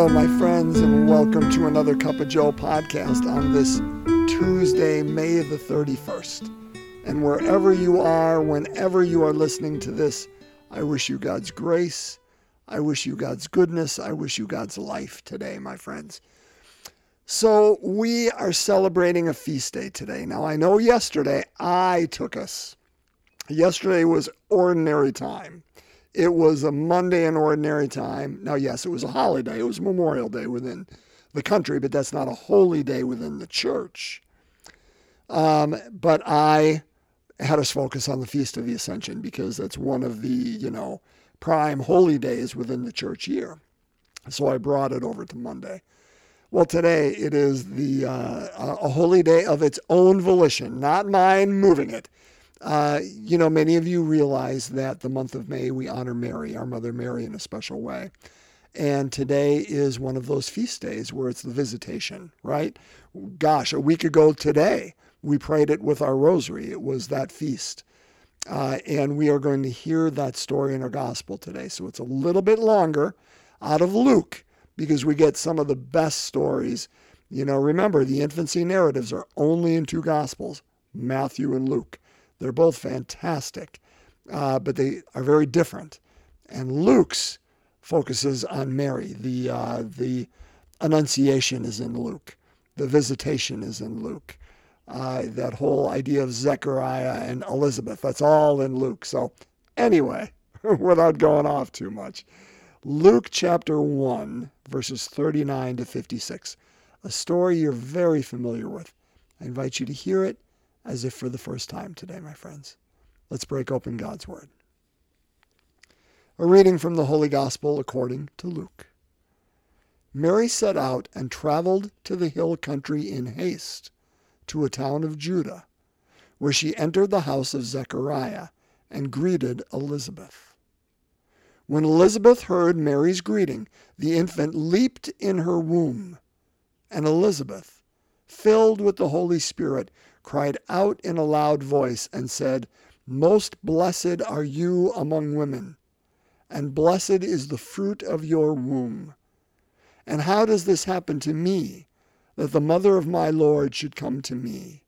Hello, my friends, and welcome to another Cup of Joe podcast on this Tuesday, May the 31st. And wherever you are, whenever you are listening to this, I wish you God's grace. I wish you God's goodness. I wish you God's life today, my friends. So, we are celebrating a feast day today. Now, I know yesterday I took us. Yesterday was ordinary time. It was a Monday in ordinary time. Now, yes, it was a holiday. It was Memorial Day within the country, but that's not a holy day within the church. Um, but I had us focus on the Feast of the Ascension because that's one of the, you know, prime holy days within the church year. So I brought it over to Monday. Well, today it is the uh, a holy day of its own volition, not mine moving it. Uh, you know, many of you realize that the month of May we honor Mary, our Mother Mary, in a special way. And today is one of those feast days where it's the visitation, right? Gosh, a week ago today, we prayed it with our rosary. It was that feast. Uh, and we are going to hear that story in our gospel today. So it's a little bit longer out of Luke because we get some of the best stories. You know, remember, the infancy narratives are only in two gospels Matthew and Luke. They're both fantastic, uh, but they are very different. And Luke's focuses on Mary. The uh, the Annunciation is in Luke. The Visitation is in Luke. Uh, that whole idea of Zechariah and Elizabeth, that's all in Luke. So, anyway, without going off too much, Luke chapter 1, verses 39 to 56, a story you're very familiar with. I invite you to hear it as if for the first time today, my friends. Let's break open God's Word. A reading from the Holy Gospel according to Luke. Mary set out and traveled to the hill country in haste to a town of Judah, where she entered the house of Zechariah and greeted Elizabeth. When Elizabeth heard Mary's greeting, the infant leaped in her womb, and Elizabeth, filled with the Holy Spirit, cried out in a loud voice and said, Most blessed are you among women, and blessed is the fruit of your womb. And how does this happen to me, that the mother of my Lord should come to me?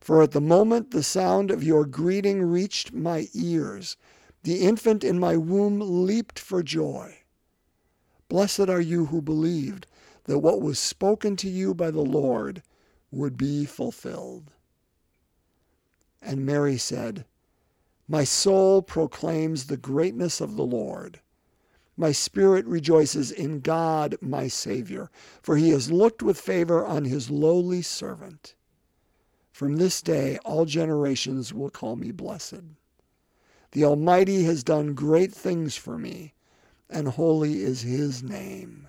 For at the moment the sound of your greeting reached my ears, the infant in my womb leaped for joy. Blessed are you who believed that what was spoken to you by the Lord would be fulfilled. And Mary said, My soul proclaims the greatness of the Lord. My spirit rejoices in God, my Savior, for he has looked with favor on his lowly servant. From this day, all generations will call me blessed. The Almighty has done great things for me, and holy is his name.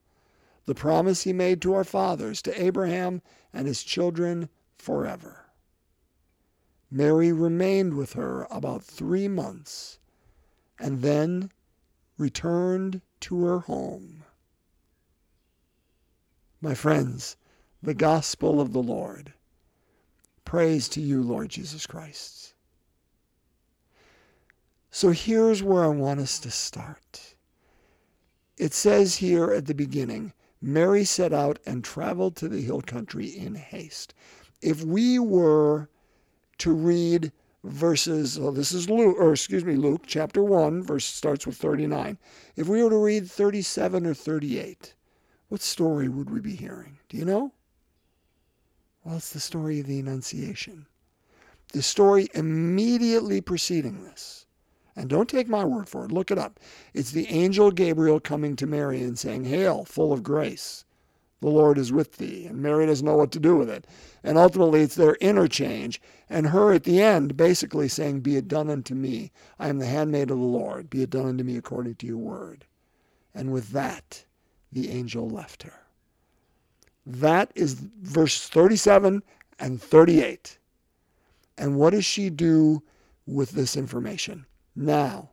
the promise he made to our fathers, to Abraham and his children forever. Mary remained with her about three months and then returned to her home. My friends, the gospel of the Lord. Praise to you, Lord Jesus Christ. So here's where I want us to start. It says here at the beginning, Mary set out and traveled to the hill country in haste. If we were to read verses, oh, this is Luke, or excuse me, Luke chapter 1, verse starts with 39. If we were to read 37 or 38, what story would we be hearing? Do you know? Well, it's the story of the Annunciation. The story immediately preceding this and don't take my word for it, look it up. It's the angel Gabriel coming to Mary and saying, Hail, full of grace. The Lord is with thee. And Mary doesn't know what to do with it. And ultimately, it's their interchange. And her at the end basically saying, Be it done unto me. I am the handmaid of the Lord. Be it done unto me according to your word. And with that, the angel left her. That is verse 37 and 38. And what does she do with this information? Now,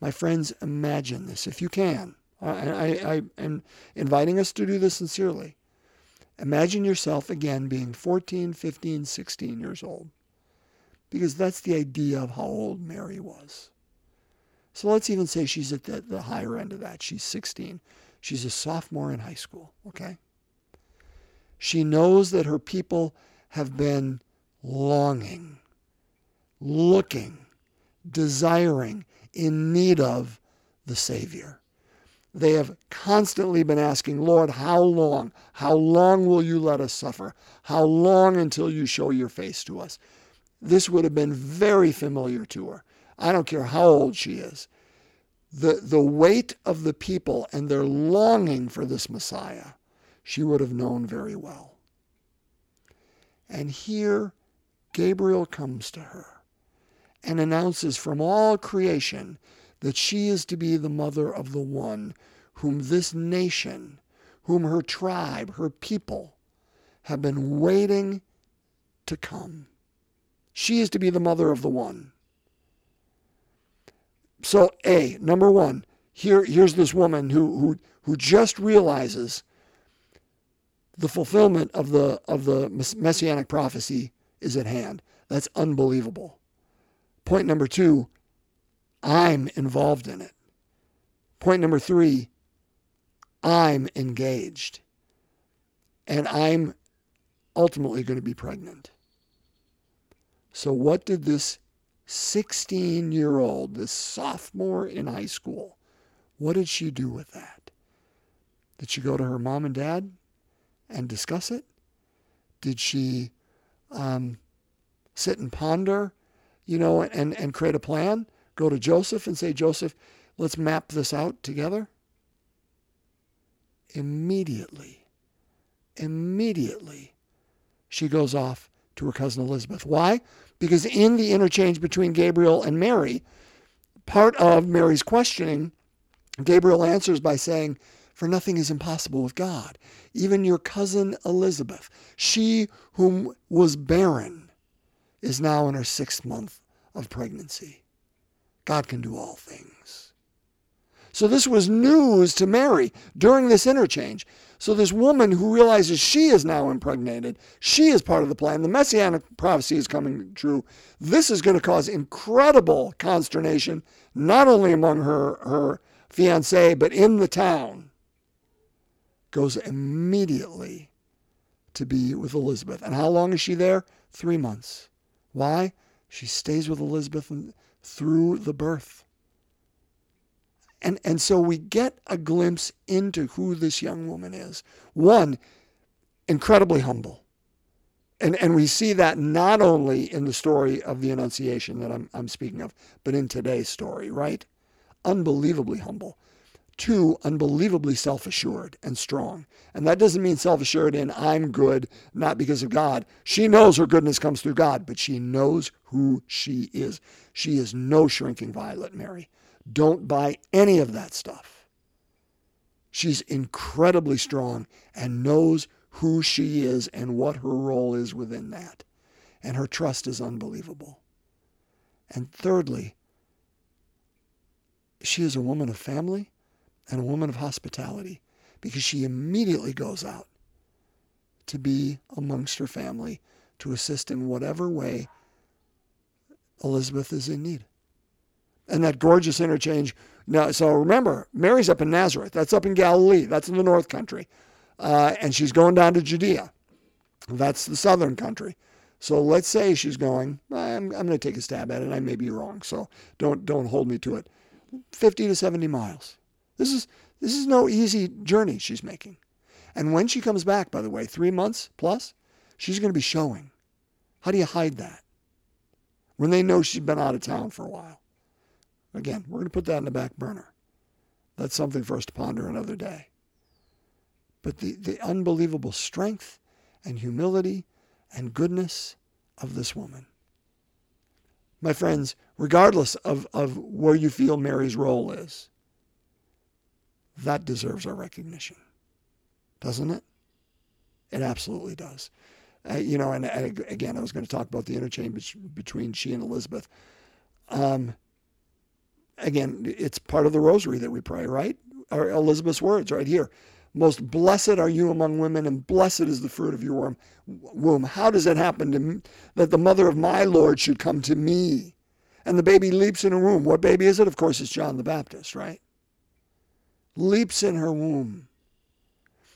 my friends, imagine this if you can. I, I, I am inviting us to do this sincerely. Imagine yourself again being 14, 15, 16 years old, because that's the idea of how old Mary was. So let's even say she's at the, the higher end of that. She's 16. She's a sophomore in high school, okay? She knows that her people have been longing, looking, desiring, in need of the Savior. They have constantly been asking, Lord, how long? How long will you let us suffer? How long until you show your face to us? This would have been very familiar to her. I don't care how old she is. The, the weight of the people and their longing for this Messiah, she would have known very well. And here, Gabriel comes to her and announces from all creation that she is to be the mother of the one whom this nation, whom her tribe, her people, have been waiting to come. She is to be the mother of the one. So, A, number one, here, here's this woman who, who, who just realizes the fulfillment of the, of the messianic prophecy is at hand. That's unbelievable. Point number two, I'm involved in it. Point number three, I'm engaged. And I'm ultimately going to be pregnant. So, what did this 16 year old, this sophomore in high school, what did she do with that? Did she go to her mom and dad and discuss it? Did she um, sit and ponder, you know, and, and create a plan? go to Joseph and say, Joseph, let's map this out together? Immediately, immediately, she goes off to her cousin Elizabeth. Why? Because in the interchange between Gabriel and Mary, part of Mary's questioning, Gabriel answers by saying, For nothing is impossible with God. Even your cousin Elizabeth, she whom was barren, is now in her sixth month of pregnancy. God can do all things. So this was news to Mary during this interchange. So this woman who realizes she is now impregnated, she is part of the plan. The messianic prophecy is coming true. This is going to cause incredible consternation, not only among her her fiance, but in the town. Goes immediately to be with Elizabeth. And how long is she there? Three months. Why? She stays with Elizabeth through the birth. And, and so we get a glimpse into who this young woman is. One, incredibly humble. And, and we see that not only in the story of the Annunciation that I'm, I'm speaking of, but in today's story, right? Unbelievably humble. Two, unbelievably self assured and strong. And that doesn't mean self assured in I'm good, not because of God. She knows her goodness comes through God, but she knows who she is. She is no shrinking violet, Mary. Don't buy any of that stuff. She's incredibly strong and knows who she is and what her role is within that. And her trust is unbelievable. And thirdly, she is a woman of family and a woman of hospitality because she immediately goes out to be amongst her family to assist in whatever way Elizabeth is in need. And that gorgeous interchange. Now, so remember, Mary's up in Nazareth. That's up in Galilee. That's in the north country. Uh, and she's going down to Judea. That's the southern country. So let's say she's going, I'm, I'm going to take a stab at it. I may be wrong. So don't, don't hold me to it. 50 to 70 miles. This is this is no easy journey she's making. And when she comes back, by the way, three months plus, she's going to be showing. How do you hide that? When they know she's been out of town for a while. Again, we're going to put that in the back burner. That's something for us to ponder another day. But the, the unbelievable strength and humility and goodness of this woman. My friends, regardless of, of where you feel Mary's role is, that deserves our recognition, doesn't it? It absolutely does. Uh, you know, and, and, again, I was going to talk about the interchange between she and Elizabeth. Um, again, it's part of the rosary that we pray, right? Or Elizabeth's words right here. Most blessed are you among women, and blessed is the fruit of your womb. How does it happen to that the mother of my Lord should come to me? And the baby leaps in her womb. What baby is it? Of course, it's John the Baptist, right? Leaps in her womb.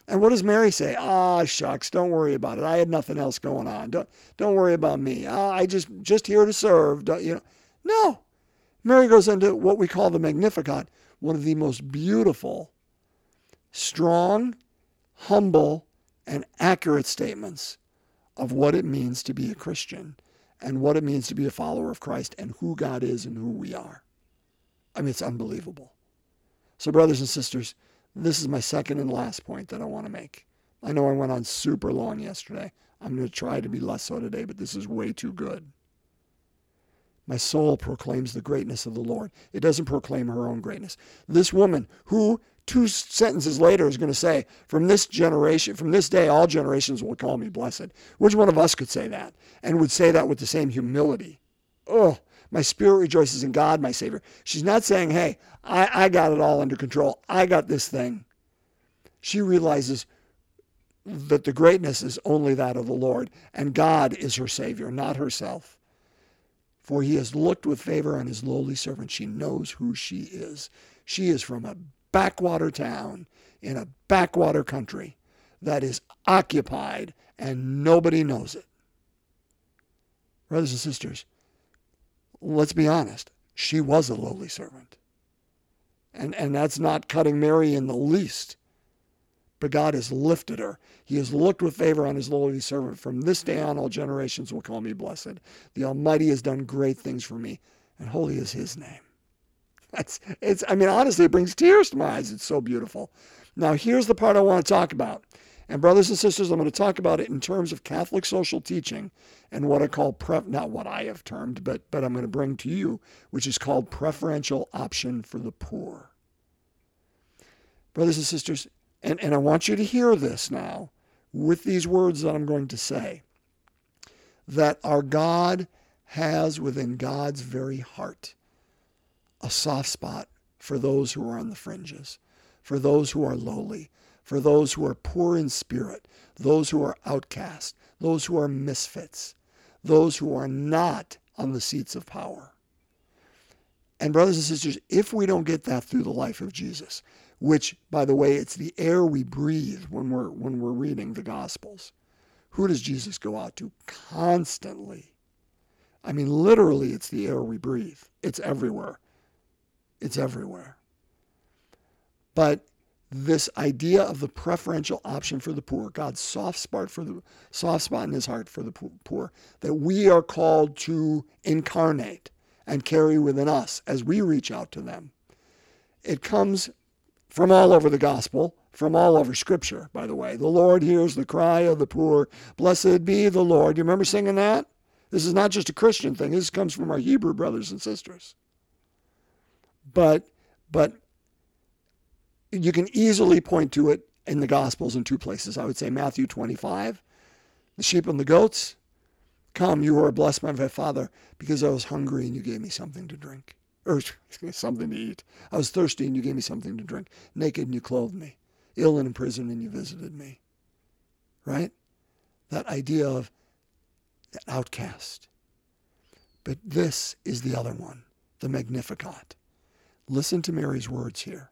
And what does Mary say? Ah, shucks, don't worry about it. I had nothing else going on. Don't don't worry about me. Ah, I just just here to serve. Don't, you know? No. Mary goes into what we call the Magnificat, one of the most beautiful, strong, humble, and accurate statements of what it means to be a Christian and what it means to be a follower of Christ and who God is and who we are. I mean, it's unbelievable. So, brothers and sisters, this is my second and last point that I want to make. I know I went on super long yesterday. I'm going to try to be less so today, but this is way too good. My soul proclaims the greatness of the Lord. It doesn't proclaim her own greatness. This woman, who two sentences later is going to say, From this generation, from this day, all generations will call me blessed. Which one of us could say that and would say that with the same humility? Oh, my spirit rejoices in God, my Savior. She's not saying, Hey, I, I got it all under control. I got this thing. She realizes that the greatness is only that of the Lord, and God is her Savior, not herself. For he has looked with favor on his lowly servant. She knows who she is. She is from a backwater town in a backwater country that is occupied and nobody knows it. Brothers and sisters, let's be honest. She was a lowly servant. And, and that's not cutting Mary in the least. But God has lifted her. He has looked with favor on his lowly servant. From this day on, all generations will call me blessed. The Almighty has done great things for me, and holy is his name. That's, it's, I mean, honestly, it brings tears to my eyes. It's so beautiful. Now, here's the part I want to talk about. And, brothers and sisters, I'm going to talk about it in terms of Catholic social teaching and what I call, not what I have termed, but, but I'm going to bring to you, which is called preferential option for the poor. Brothers and sisters, and, and I want you to hear this now with these words that I'm going to say that our God has within God's very heart a soft spot for those who are on the fringes, for those who are lowly, for those who are poor in spirit, those who are outcast, those who are misfits, those who are not on the seats of power. And, brothers and sisters, if we don't get that through the life of Jesus, which, by the way, it's the air we breathe when we're, when we're reading the Gospels. Who does Jesus go out to? Constantly. I mean, literally, it's the air we breathe. It's everywhere. It's everywhere. But this idea of the preferential option for the poor, God's soft spot for the soft spot in his heart for the poor, that we are called to incarnate and carry within us as we reach out to them. It comes from all over the gospel, from all over scripture, by the way. The Lord hears the cry of the poor. Blessed be the Lord. You remember singing that? This is not just a Christian thing. This comes from our Hebrew brothers and sisters. But but you can easily point to it in the gospels in two places. I would say Matthew 25, the sheep and the goats. Come, you are blessed by my Father, because I was hungry and you gave me something to drink or something to eat. I was thirsty and you gave me something to drink. Naked and you clothed me. Ill and in prison and you visited me. Right? That idea of that outcast. But this is the other one, the Magnificat. Listen to Mary's words here.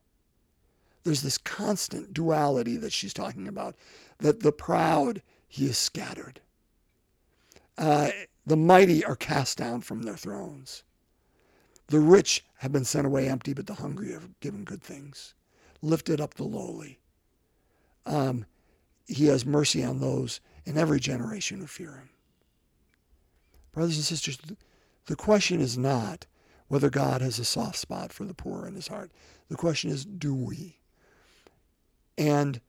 There's this constant duality that she's talking about that the proud he has scattered, uh, the mighty are cast down from their thrones. The rich have been sent away empty, but the hungry are given good things. lifted up the lowly. Um, he has mercy on those in every generation who fear him. Brothers and sisters, the question is not whether God has a soft spot for the poor in his heart. The question is, do we? And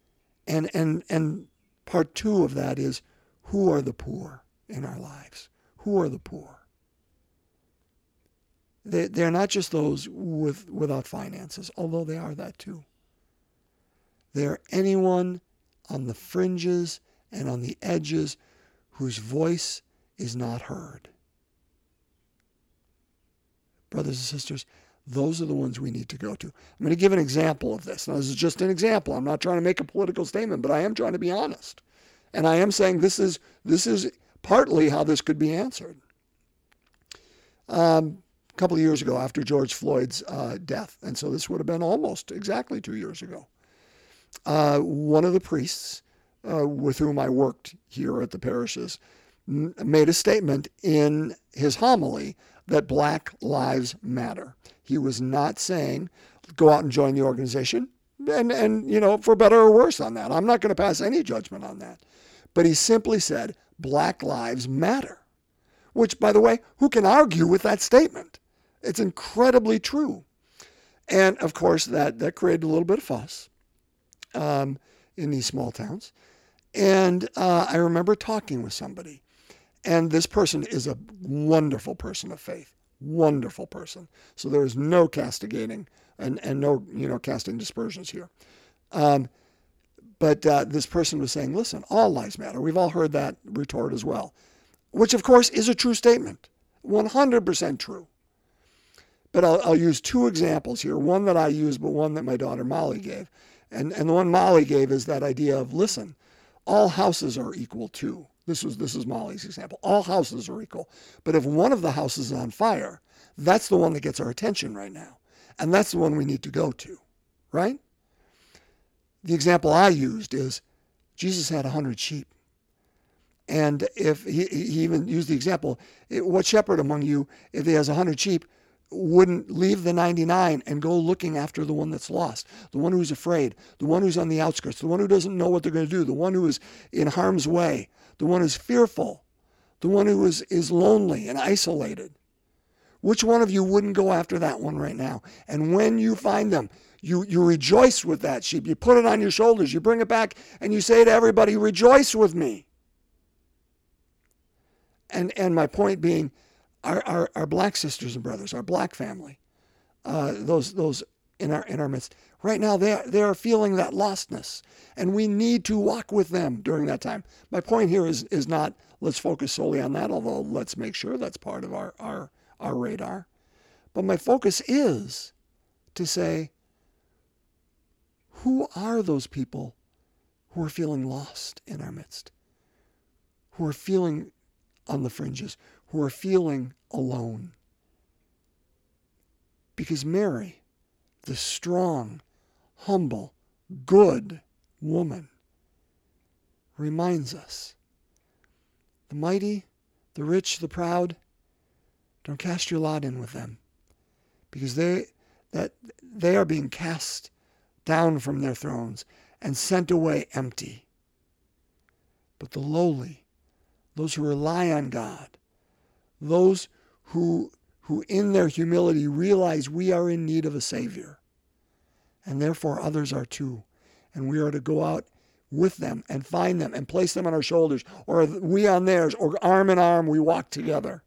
and and and part two of that is who are the poor in our lives? Who are the poor? They, they're not just those with, without finances, although they are that too. They're anyone on the fringes and on the edges whose voice is not heard. Brothers and sisters, those are the ones we need to go to. I'm going to give an example of this. Now, this is just an example. I'm not trying to make a political statement, but I am trying to be honest. And I am saying this is this is partly how this could be answered. Um, a couple of years ago, after George Floyd's uh, death, and so this would have been almost exactly two years ago, uh, one of the priests uh, with whom I worked here at the parishes made a statement in his homily that Black Lives Matter. He was not saying go out and join the organization, and and you know for better or worse on that. I'm not going to pass any judgment on that, but he simply said Black Lives Matter, which, by the way, who can argue with that statement? It's incredibly true, and of course that that created a little bit of fuss um, in these small towns. And uh, I remember talking with somebody and this person is a wonderful person of faith, wonderful person. So there is no castigating and, and no, you know, casting dispersions here. Um, but uh, this person was saying, listen, all lives matter. We've all heard that retort as well, which of course is a true statement, 100% true. But I'll, I'll use two examples here one that I use, but one that my daughter Molly gave. And, and the one Molly gave is that idea of listen, all houses are equal too. This was this is Molly's example. All houses are equal, but if one of the houses is on fire, that's the one that gets our attention right now, and that's the one we need to go to, right? The example I used is Jesus had a hundred sheep, and if he, he even used the example, eh, what shepherd among you, if he has a hundred sheep, wouldn't leave the 99 and go looking after the one that's lost, the one who's afraid, the one who's on the outskirts, the one who doesn't know what they're going to do, the one who is in harm's way, the one who's fearful, the one who is, is lonely and isolated. Which one of you wouldn't go after that one right now? And when you find them, you, you rejoice with that sheep. You put it on your shoulders, you bring it back, and you say to everybody, Rejoice with me. And, and my point being, our, our, our black sisters and brothers, our black family, uh, those, those in, our, in our midst, right now they are, they are feeling that lostness and we need to walk with them during that time. My point here is is not let's focus solely on that although let's make sure that's part of our our our radar. But my focus is to say who are those people who are feeling lost in our midst? Who are feeling on the fringes? Who are feeling alone? Because mary the strong humble, good woman reminds us the mighty, the rich, the proud, don't cast your lot in with them because they that they are being cast down from their thrones and sent away empty. But the lowly, those who rely on God, those who who in their humility realize we are in need of a savior, and therefore others are too. And we are to go out with them and find them and place them on our shoulders, or we on theirs, or arm in arm, we walk together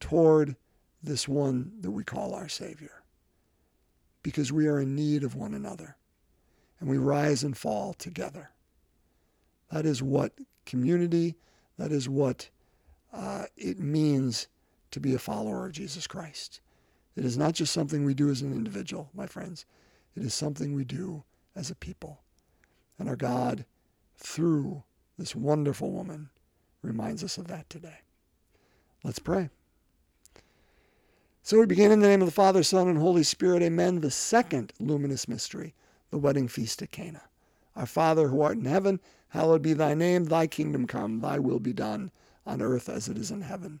toward this one that we call our Savior. Because we are in need of one another and we rise and fall together. That is what community, that is what uh, it means to be a follower of Jesus Christ. It is not just something we do as an individual, my friends. It is something we do as a people. And our God, through this wonderful woman, reminds us of that today. Let's pray. So we begin in the name of the Father, Son, and Holy Spirit. Amen. The second luminous mystery, the wedding feast at Cana. Our Father who art in heaven, hallowed be thy name. Thy kingdom come, thy will be done, on earth as it is in heaven.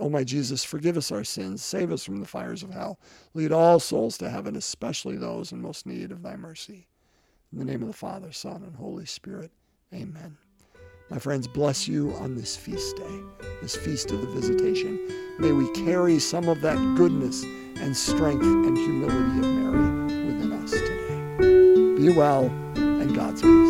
O my Jesus, forgive us our sins, save us from the fires of hell, lead all souls to heaven, especially those in most need of thy mercy. In the name of the Father, Son, and Holy Spirit. Amen. My friends, bless you on this feast day, this feast of the visitation. May we carry some of that goodness and strength and humility of Mary within us today. Be well and God's peace.